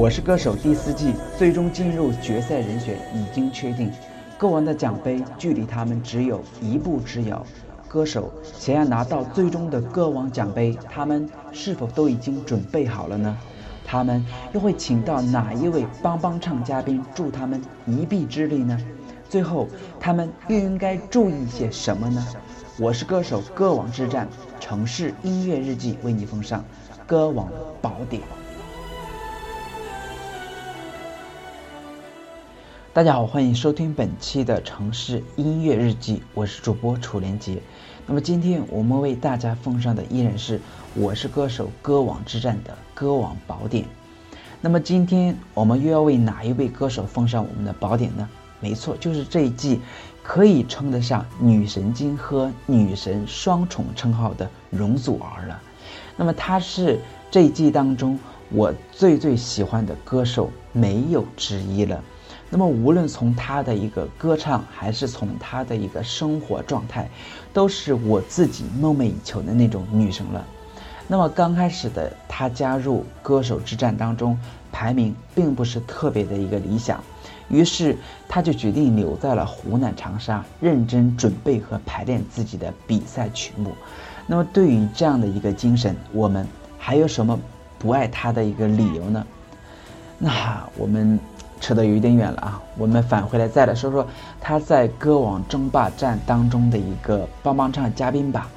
我是歌手第四季最终进入决赛人选已经确定，歌王的奖杯距离他们只有一步之遥。歌手想要拿到最终的歌王奖杯，他们是否都已经准备好了呢？他们又会请到哪一位帮帮唱嘉宾助他们一臂之力呢？最后，他们又应该注意些什么呢？我是歌手歌王之战城市音乐日记为你奉上歌王宝典。大家好，欢迎收听本期的城市音乐日记，我是主播楚连杰。那么今天我们为大家奉上的依然是《我是歌手歌王之战》的歌王宝典。那么今天我们又要为哪一位歌手奉上我们的宝典呢？没错，就是这一季可以称得上女神经和女神双重称号的容祖儿了。那么她是这一季当中我最最喜欢的歌手，没有之一了。那么，无论从她的一个歌唱，还是从她的一个生活状态，都是我自己梦寐以求的那种女神了。那么刚开始的她加入歌手之战当中，排名并不是特别的一个理想，于是她就决定留在了湖南长沙，认真准备和排练自己的比赛曲目。那么对于这样的一个精神，我们还有什么不爱她的一个理由呢？那我们。扯得有点远了啊，我们返回来再来说说他在歌王争霸战当中的一个帮帮唱嘉宾吧。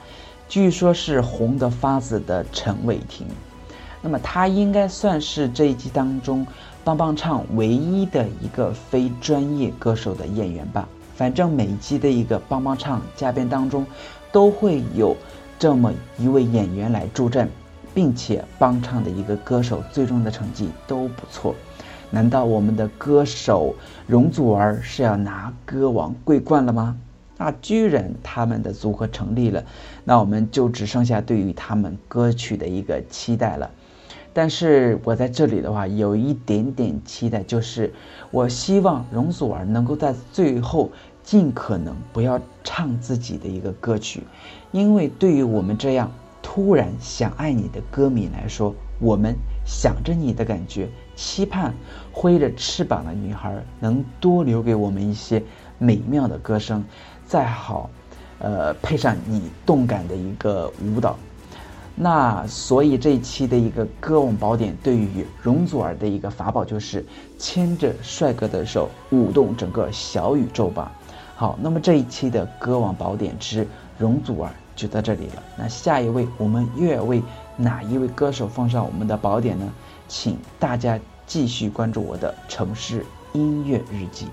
据说是红得发紫的陈伟霆，那么他应该算是这一季当中帮帮唱唯一的一个非专业歌手的演员吧。反正每一季的一个帮帮唱嘉宾当中，都会有这么一位演员来助阵，并且帮唱的一个歌手最终的成绩都不错。难道我们的歌手容祖儿是要拿歌王桂冠了吗？那居然他们的组合成立了，那我们就只剩下对于他们歌曲的一个期待了。但是我在这里的话，有一点点期待，就是我希望容祖儿能够在最后尽可能不要唱自己的一个歌曲，因为对于我们这样突然想爱你的歌迷来说，我们想着你的感觉。期盼挥着翅膀的女孩能多留给我们一些美妙的歌声，再好，呃，配上你动感的一个舞蹈。那所以这一期的一个歌王宝典，对于容祖儿的一个法宝就是牵着帅哥的手，舞动整个小宇宙吧。好，那么这一期的歌王宝典之容祖儿就到这里了。那下一位，我们又要为哪一位歌手奉上我们的宝典呢？请大家继续关注我的城市音乐日记。